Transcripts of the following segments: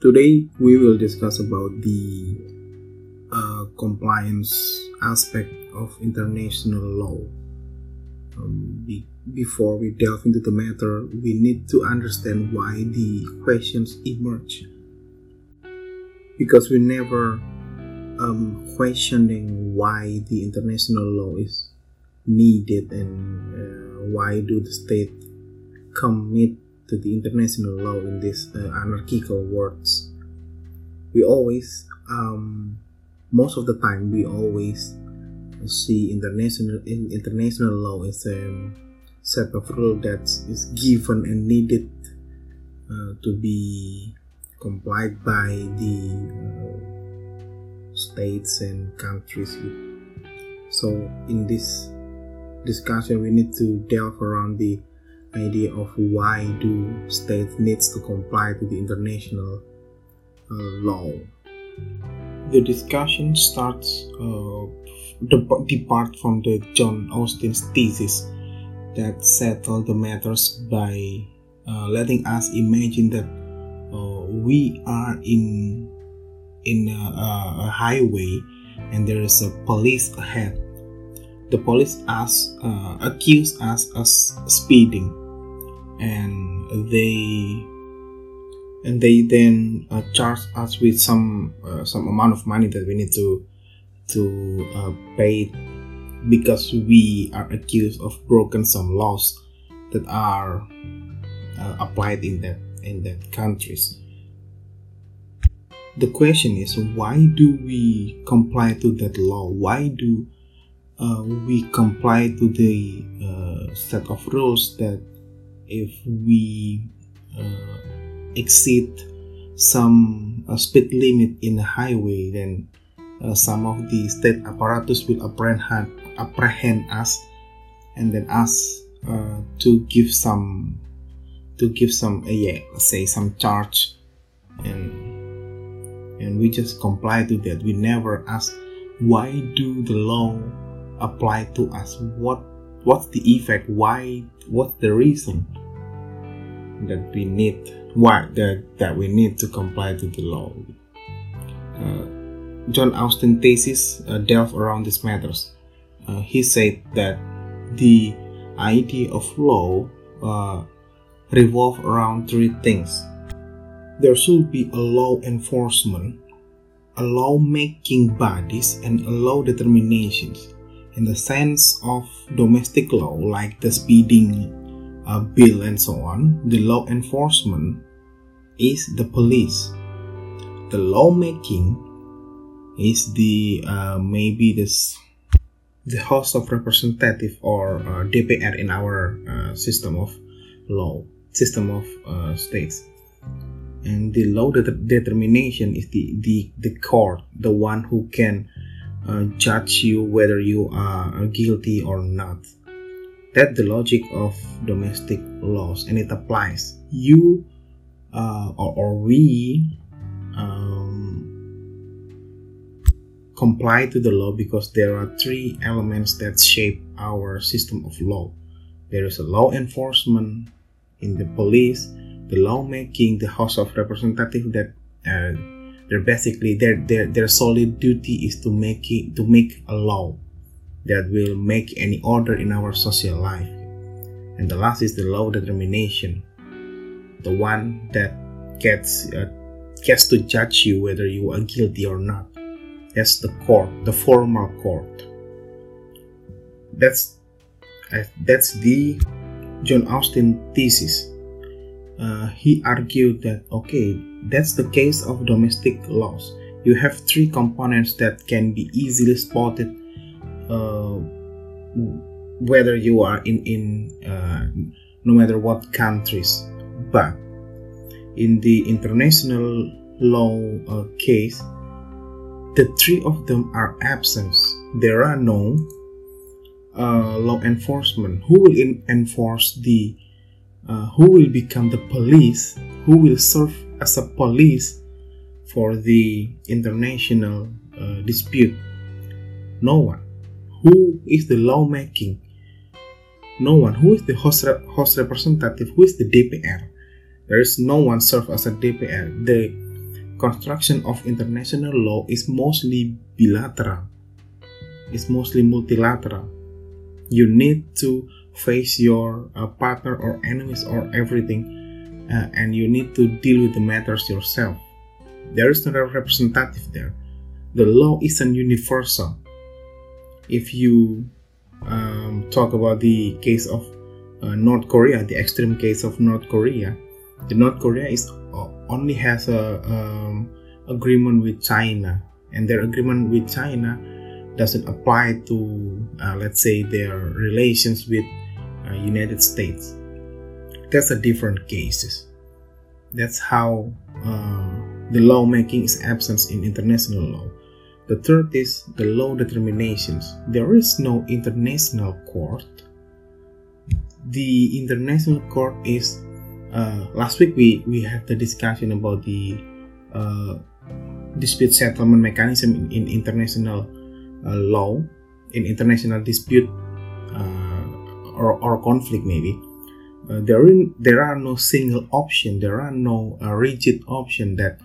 Today we will discuss about the uh, compliance aspect of international law. Um, be- before we delve into the matter, we need to understand why the questions emerge. Because we never um, questioning why the international law is needed and uh, why do the state commit to the international law in these uh, anarchical words. We always, um, most of the time, we always see international in international law as a set of rules that is given and needed uh, to be complied by the uh, states and countries. So, in this discussion, we need to delve around the idea of why do states needs to comply to the international uh, law. The discussion starts uh, depart from the John Austin's thesis that settled the matters by uh, letting us imagine that uh, we are in in a, a, highway and there is a police ahead. The police ask, uh, accuse us as speeding and they and they then uh, charge us with some uh, some amount of money that we need to to uh, pay because we are accused of broken some laws that are uh, applied in that in that countries. The question is why do we comply to that law? Why do uh, we comply to the uh, set of rules that if we uh, exceed some uh, speed limit in the highway, then uh, some of the state apparatus will apprehend, apprehend us and then ask uh, to give some to give some uh, yeah say some charge. And and we just comply to that. We never ask why do the law apply to us? What what's the effect? Why what's the reason that we need why that, that we need to comply to the law. Uh, john austin thesis uh, delve around these matters. Uh, he said that the idea of law uh, revolve around three things. There should be a law enforcement a law making bodies and a law determinations. In the sense of domestic law like the speeding uh, bill and so on, the law enforcement is the police. The lawmaking is the uh, maybe this the House of Representative or uh, DPR in our uh, system of law system of uh, states and the law det- determination is the, the the court the one who can uh, judge you whether you are guilty or not that's the logic of domestic laws and it applies. You uh, or, or, we um, comply to the law because there are three elements that shape our system of law. There is a law enforcement in the police the lawmaking the house of representatives that uh, they're basically their, their their solid duty is to make it, to make a law that will make any order in our social life. And the last is the law determination, the one that gets uh, gets to judge you whether you are guilty or not. That's the court, the formal court. That's uh, that's the John Austin thesis. Uh, he argued that okay, that's the case of domestic laws. You have three components that can be easily spotted whether you are in in uh, no matter what countries. But in the international law uh, case the three of them are absent there are no uh, law enforcement. Who will enforce the uh, who will become the police? Who will serve as a police for the international uh, dispute? No one who is the lawmaking? No one. Who is the host, host representative? Who is the DPR? There is no one serve as a DPR. The construction of international law is mostly bilateral. It's mostly multilateral. You need to face your uh, partner or enemies or everything, uh, and you need to deal with the matters yourself. There is not a representative there. The law isn't universal. If you um, talk about the case of uh, North Korea, the extreme case of North Korea, the North Korea is uh, only has a um, agreement with China, and their agreement with China doesn't apply to, uh, let's say, their relations with uh, United States. That's a different cases. That's how uh, the lawmaking is absent in international law. The third is the law determinations. There is no international court. The international court is uh, last week we we had the discussion about the uh, dispute settlement mechanism in, in international uh, law in international dispute uh, or, or conflict maybe uh, there in, there are no single option there are no uh, rigid option that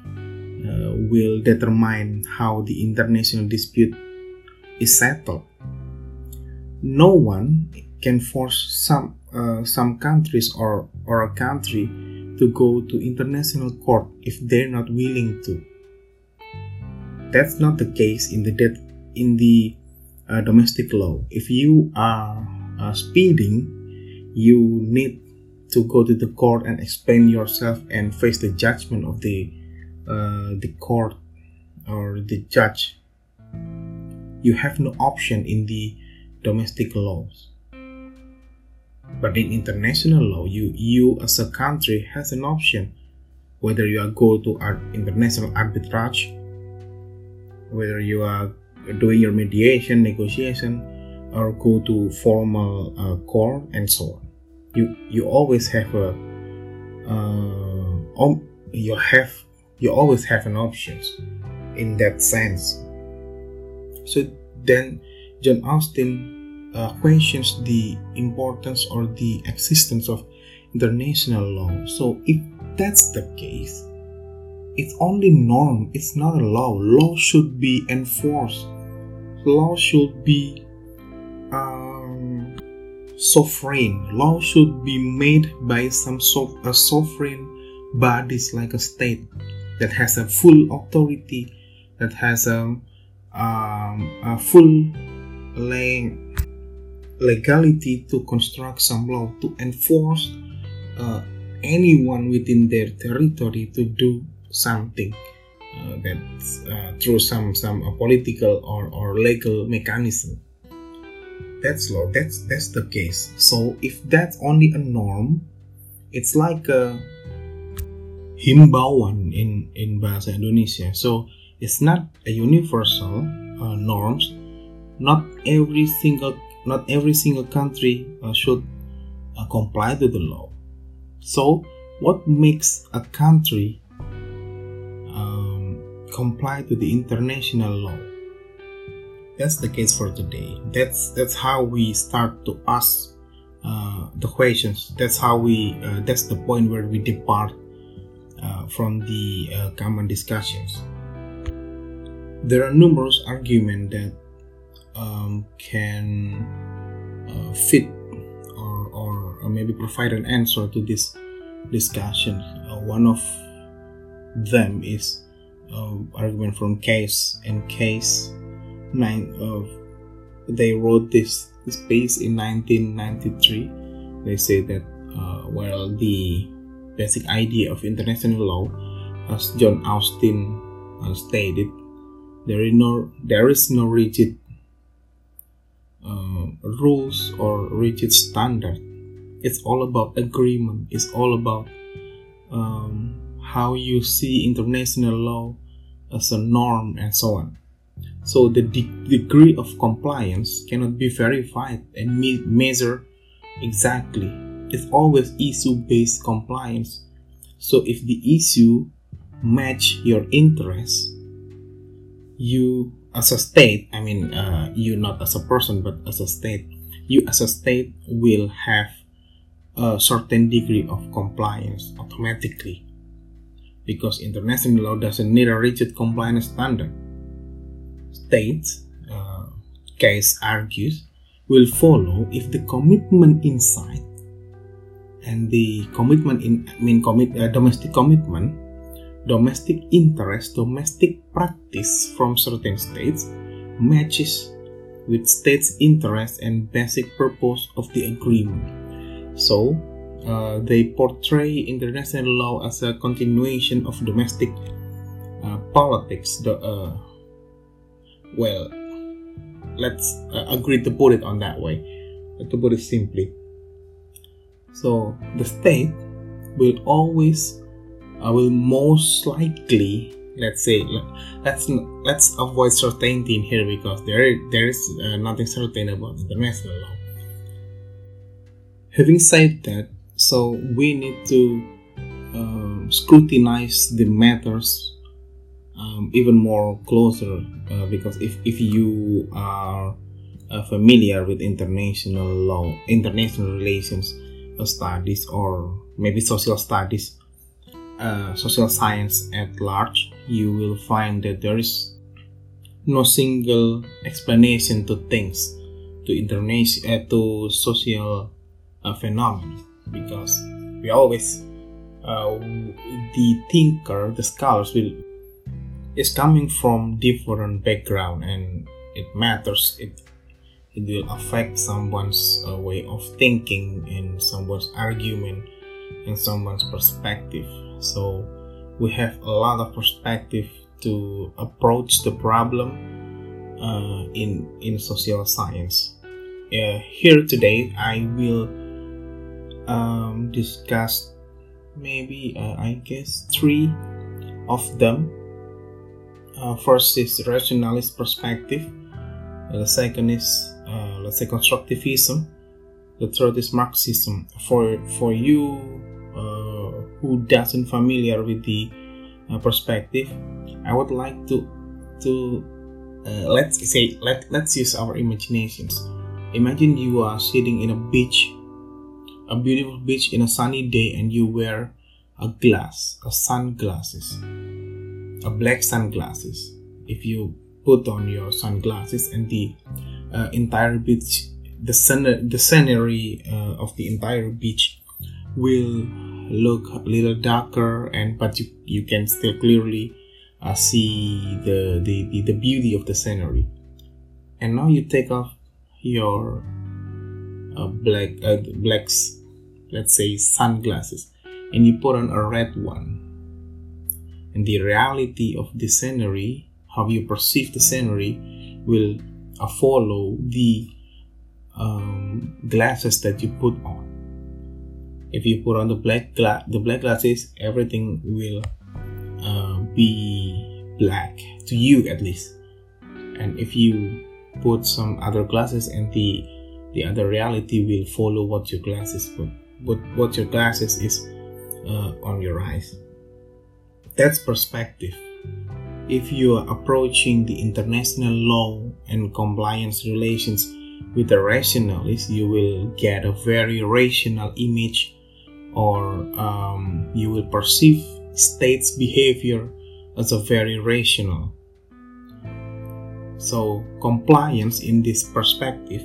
will determine how the international dispute is settled. No one can force some uh, some countries or or a country to go to international court if they're not willing to. That's not the case in the in the uh, domestic law. If you are uh, speeding, you need to go to the court and explain yourself and face the judgment of the uh, the court or the judge. You have no option in the domestic laws. But in international law, you you as a country has an option whether you are go to art, international arbitrage, whether you are doing your mediation, negotiation, or go to formal uh, court and so on. You you always have a uh, you have you always have an options in that sense. So then John Austin uh, questions the importance or the existence of international law. So if that's the case, it's only norm, it's not a law. Law should be enforced. Law should be um, sovereign. Law should be made by some of a sovereign bodies like a state that has a full authority, that has a, um, a full legality to construct some law to enforce uh, anyone within their territory to do something uh, that uh, through some some uh, political or, or legal mechanism. That's law. That's that's the case. So if that's only a norm it's like a himbauan in in bahasa Indonesia. So it's not a universal uh, norms. Not every single not every single country uh, should uh, comply to the law. So what makes a country um, comply to the international law? That's the case for today. That's that's how we start to ask uh, the questions. That's how we. Uh, that's the point where we depart uh, from the uh, common discussions. There are numerous arguments that um, can uh, fit or, or, maybe provide an answer to this discussion. Uh, one of them is uh, argument from Chayes and Chayes nine they wrote this, this piece in 1993. They say that uh, well the basic idea of international law, as John Austin uh, stated, there is no there is no rigid uh, rules or rigid standard. It's all about agreement. It's all about um, how you see international law as a norm and so on. So the de- degree of compliance cannot be verified and me- measured exactly it's always issue based compliance so if the issue match your interest you as a state i mean uh, you not as a person but as a state you as a state will have a certain degree of compliance automatically because international law doesn't need a rigid compliance standard. States, uh, Chayes argues, will follow if the commitment inside and the commitment in I mean commit uh, domestic commitment, domestic interest, domestic practice from certain states matches with states' interest and basic purpose of the agreement. So, uh, they portray international law as a continuation of domestic uh, politics. The, uh, well, let's uh, agree to put it on that way. To put it simply, so the state will always, uh, will most likely, let's say, let's let's avoid certainty in here because there there is uh, nothing certain about international law. Having said that, so we need to um, scrutinize the matters um, even more closer uh, because if, if you are uh, familiar with international law international relations studies or maybe social studies uh, social science at large you will find that there is no single explanation to things to international uh, to social uh, phenomena because we always uh, the thinker the scholars will is coming from different background and it matters it it will affect someone's uh, way of thinking and someone's argument and someone's perspective. So we have a lot of perspective to approach the problem uh, in in social science. Uh, here today i will um, discuss maybe uh, i guess three of them. Uh, first is rationalist perspective the second is uh, let's say constructivism. The third is marxism. For for you uh, who doesn't familiar with the uh, perspective i would like to to uh, let's say let, let's use our imaginations. Imagine you are sitting in a beach a beautiful beach in a sunny day and you wear a glass a sunglasses a black sunglasses. If you put on your sunglasses and the uh, entire beach the sun the scenery uh, of the entire beach will look a little darker and but you, you can still clearly uh, see the, the, the the beauty of the scenery. And now you take off your uh, black uh, blacks let's say sunglasses and you put on a red one. And the reality of the scenery how you perceive the scenery will uh, follow the um, glasses that you put on. If you put on the black gla- the black glasses everything will uh, be black to you at least. And if you put some other glasses and the the other reality will follow what your glasses put but what your glasses is uh, on your eyes. That's perspective if you are approaching the international law and compliance relations with a rationalist, you will get a very rational image or um, you will perceive state's behavior as a very rational. So, compliance in this perspective,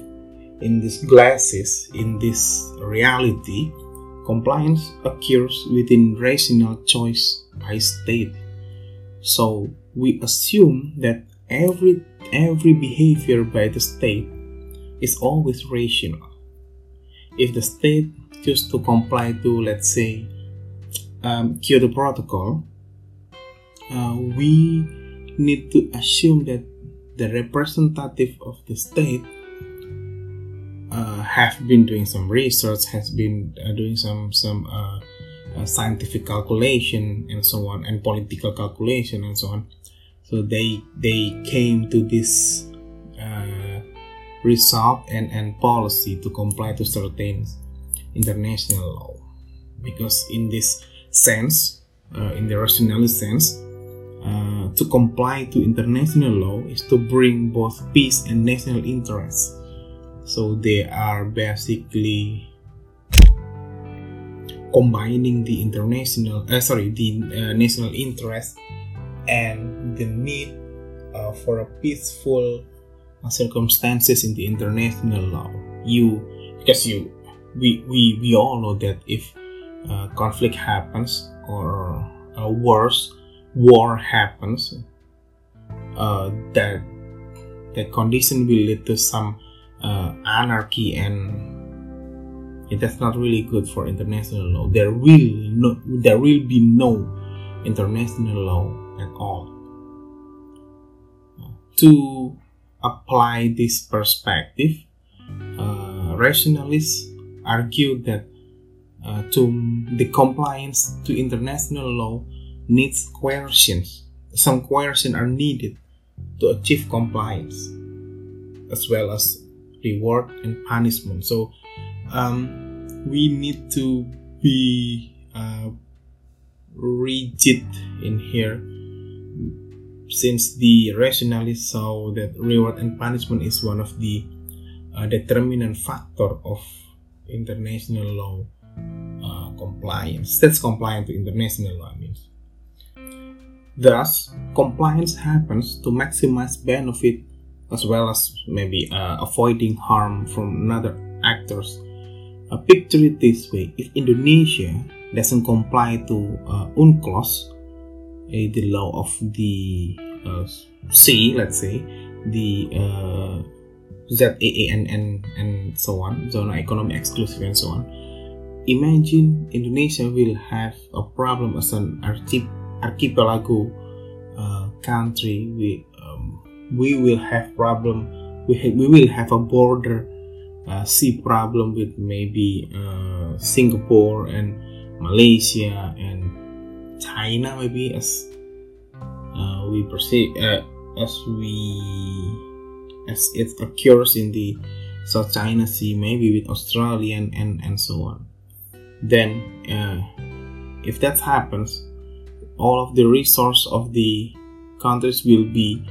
in these glasses, in this reality, compliance occurs within rational choice by state. So, we assume that every every behavior by the state is always rational. If the state chooses to comply to, let's say, um, Kyoto Protocol, uh, we need to assume that the representative of the state uh, have been doing some research, has been uh, doing some some uh, scientific calculation and so on, and political calculation and so on. So they they came to this uh, result and, and policy to comply to certain international law. Because in this sense uh, in the rationalist sense uh, to comply to international law is to bring both peace and national interests so they are basically combining the international, uh, sorry, the uh, national interest and the need uh, for a peaceful circumstances in the international law. You, because you, we, we, we all know that if uh, conflict happens or uh, wars, war happens, uh, that that condition will lead to some uh, anarchy and that's not really good for international law. There will no, there will be no international law at all. To apply this perspective, uh, rationalists argue that uh, to the compliance to international law needs coercions. Some coercion are needed to achieve compliance, as well as reward and punishment. So um, we need to be uh, rigid in here since the rationalists saw that reward and punishment is one of the uh, determinant factor of international law uh, compliance. That's compliant to international law means thus compliance happens to maximize benefit as well as maybe uh, avoiding harm from another actors uh, picture it this way if Indonesia doesn't comply to uh, UNCLOS, uh, the law of the uh, sea, let's say, the uh, ZAA and, and, and so on, zona economic exclusive and so on. Imagine Indonesia will have a problem as an archip- archipelago uh, country. We, um, we will have problem. We, ha- we will have a border uh, sea problem with maybe uh, Singapore and Malaysia and China maybe as uh, we perceive uh, as we as it occurs in the South China Sea maybe with Australia and and, and so on. Then uh, if that happens all of the resource of the countries will be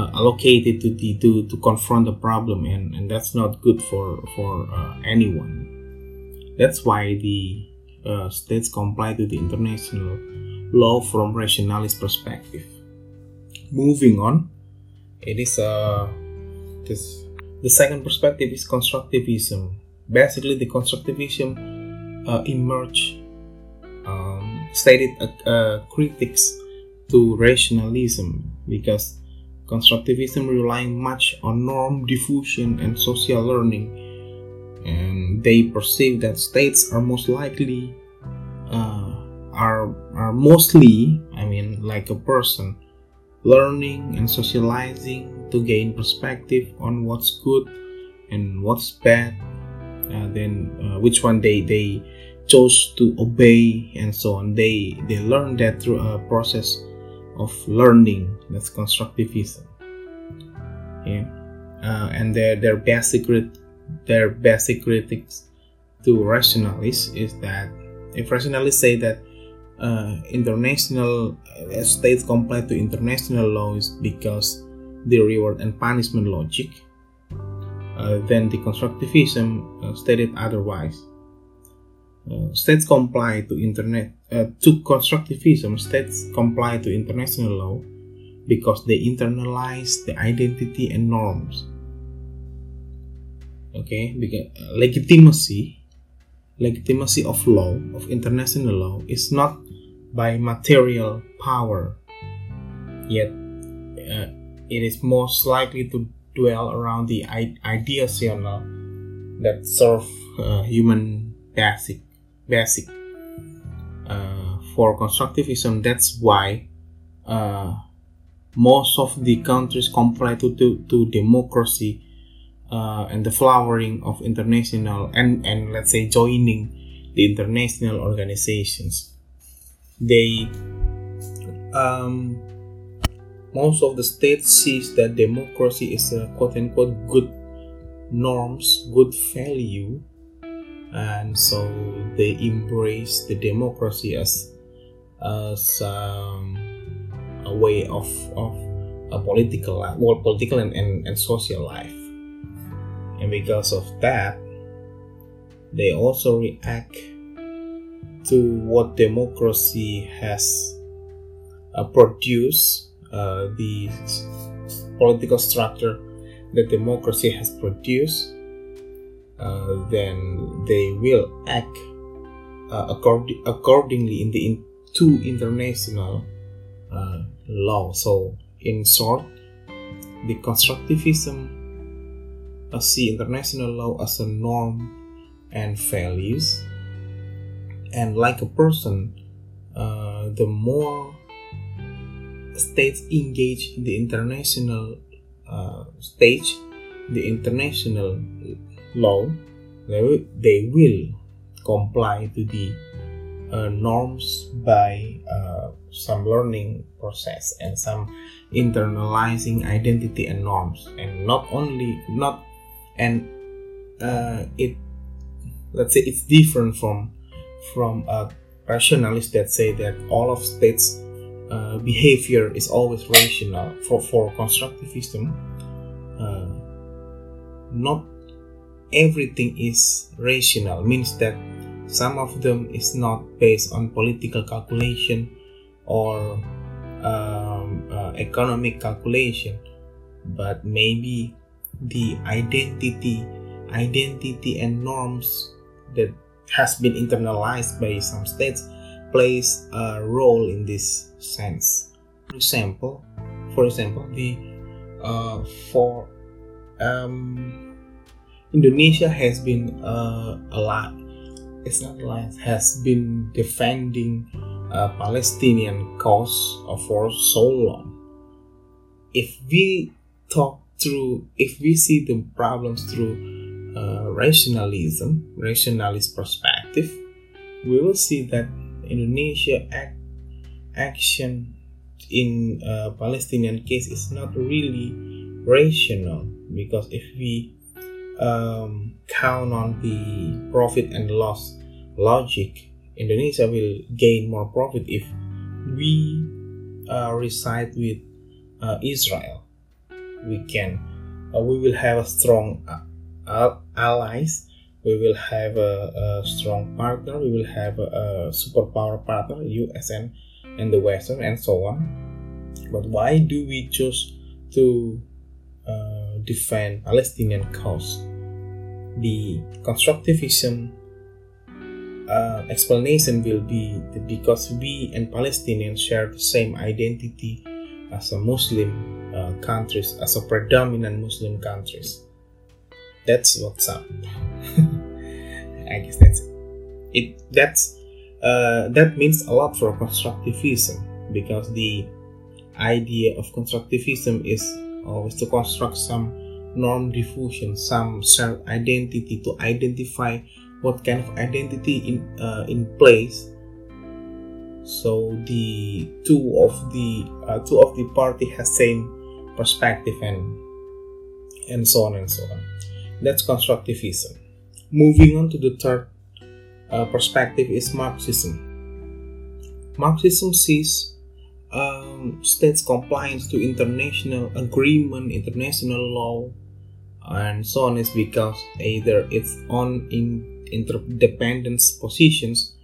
uh, allocated to the to, to confront the problem and, and that's not good for for uh, anyone. That's why the uh, states comply to the international law from rationalist perspective. Moving on it is uh this the second perspective is constructivism. Basically the constructivism uh, emerged um, stated uh, critics to rationalism because constructivism relying much on norm diffusion and social learning and they perceive that states are most likely uh, are are mostly i mean like a person learning and socializing to gain perspective on what's good and what's bad uh, then uh, which one they they chose to obey and so on. They they learn that through a process of learning that's constructivism. Yeah. Uh, and their their basic their basic critics to rationalists is that if rationalists say that uh, international uh, states comply to international laws because the reward and punishment logic uh, then the constructivism uh, stated otherwise uh, states comply to internet uh, to constructivism states comply to international law because they internalize the identity and norms. Okay because uh, legitimacy legitimacy of law of international law is not by material power. Yet uh, it is most likely to dwell around the ideational that serve uh, human basic basic uh, for constructivism. That's why uh, most of the countries comply to, to, to democracy uh, and the flowering of international and, and let's say joining the international organizations. They um, most of the states sees that democracy is a quote unquote good norms good value and so they embrace the democracy as as um, a way of of a political well political and, and, and social life. And because of that they also react to what democracy has uh, produced, uh, the political structure that democracy has produced, uh, then they will act uh, accord- accordingly in the in- to international uh, law. So, in short, the constructivism see international law as a norm and values, and like a person, uh, the more states engage in the international uh, stage, the international law, they will, they will comply to the uh, norms by uh, some learning process and some internalizing identity and norms. And not only not and uh, it let's say it's different from from a rationalist that say that all of states uh, behavior is always rational. For for constructivism uh, not everything is rational means that some of them is not based on political calculation or um, uh, economic calculation but maybe the identity identity and norms that has been internalized by some states plays a role in this sense. For example for example the uh, for um, Indonesia has been uh, a lot. It's not like has been defending a Palestinian cause for so long. If we talk through, if we see the problems through uh, rationalism, rationalist perspective, we will see that Indonesia act, action in a Palestinian case is not really rational. Because if we um, count on the profit and loss logic, Indonesia will gain more profit if we uh, reside with uh, Israel. We can, uh, we will have a strong uh, allies. We will have a, a, strong partner. We will have a, a superpower partner, US and, and the Western, and so on. But why do we choose to uh, defend Palestinian cause? The constructivism uh, explanation will be that because we and Palestinians share the same identity as a Muslim uh, countries, as a predominant Muslim countries. That's what's up. I guess that's it. that's uh, that means a lot for constructivism because the idea of constructivism is always to construct some norm diffusion, some self identity to identify what kind of identity in uh, in place. So the two of the uh, two of the party has same perspective and and so on and so on. That's constructivism. Moving on to the third uh, perspective is Marxism. Marxism sees um, states compliance to international agreement, international law, and so on is because either it's on in interdependence positions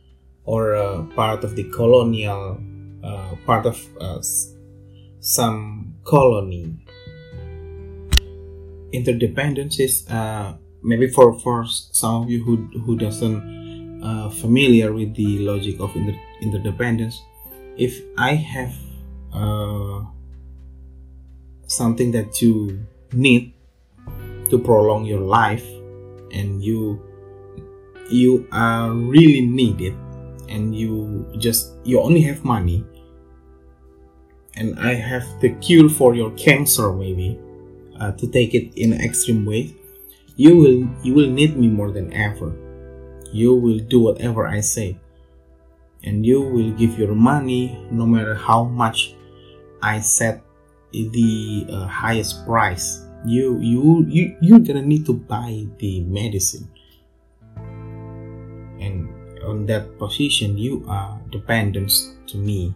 or uh, part of the colonial uh, part of uh, some colony. Interdependence is uh, maybe for for some of you who who doesn't uh, familiar with the logic of inter- interdependence if i have uh, something that you need to prolong your life and you you are really needed and you just you only have money and i have the cure for your cancer maybe uh, to take it in extreme way. You will you will need me more than ever. You will do whatever i say and you will give your money no matter how much i set the uh, highest price you you you you're gonna need to buy the medicine. And on that position you are dependent to me.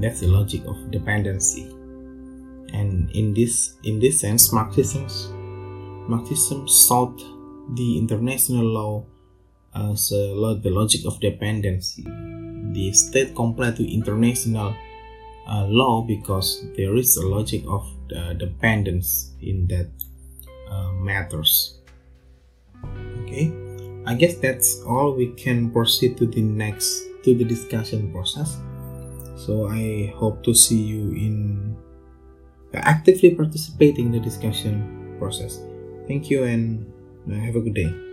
That's the logic of dependency. And in this in this sense marxism marxism sought the international law as uh, the logic of dependency. The state comply to international uh, law because there is a logic of dependence in that uh, matters. Okay, I guess that's all. We can proceed to the next to the discussion process. So I hope to see you in actively participating in the discussion process. Thank you and uh, have a good day.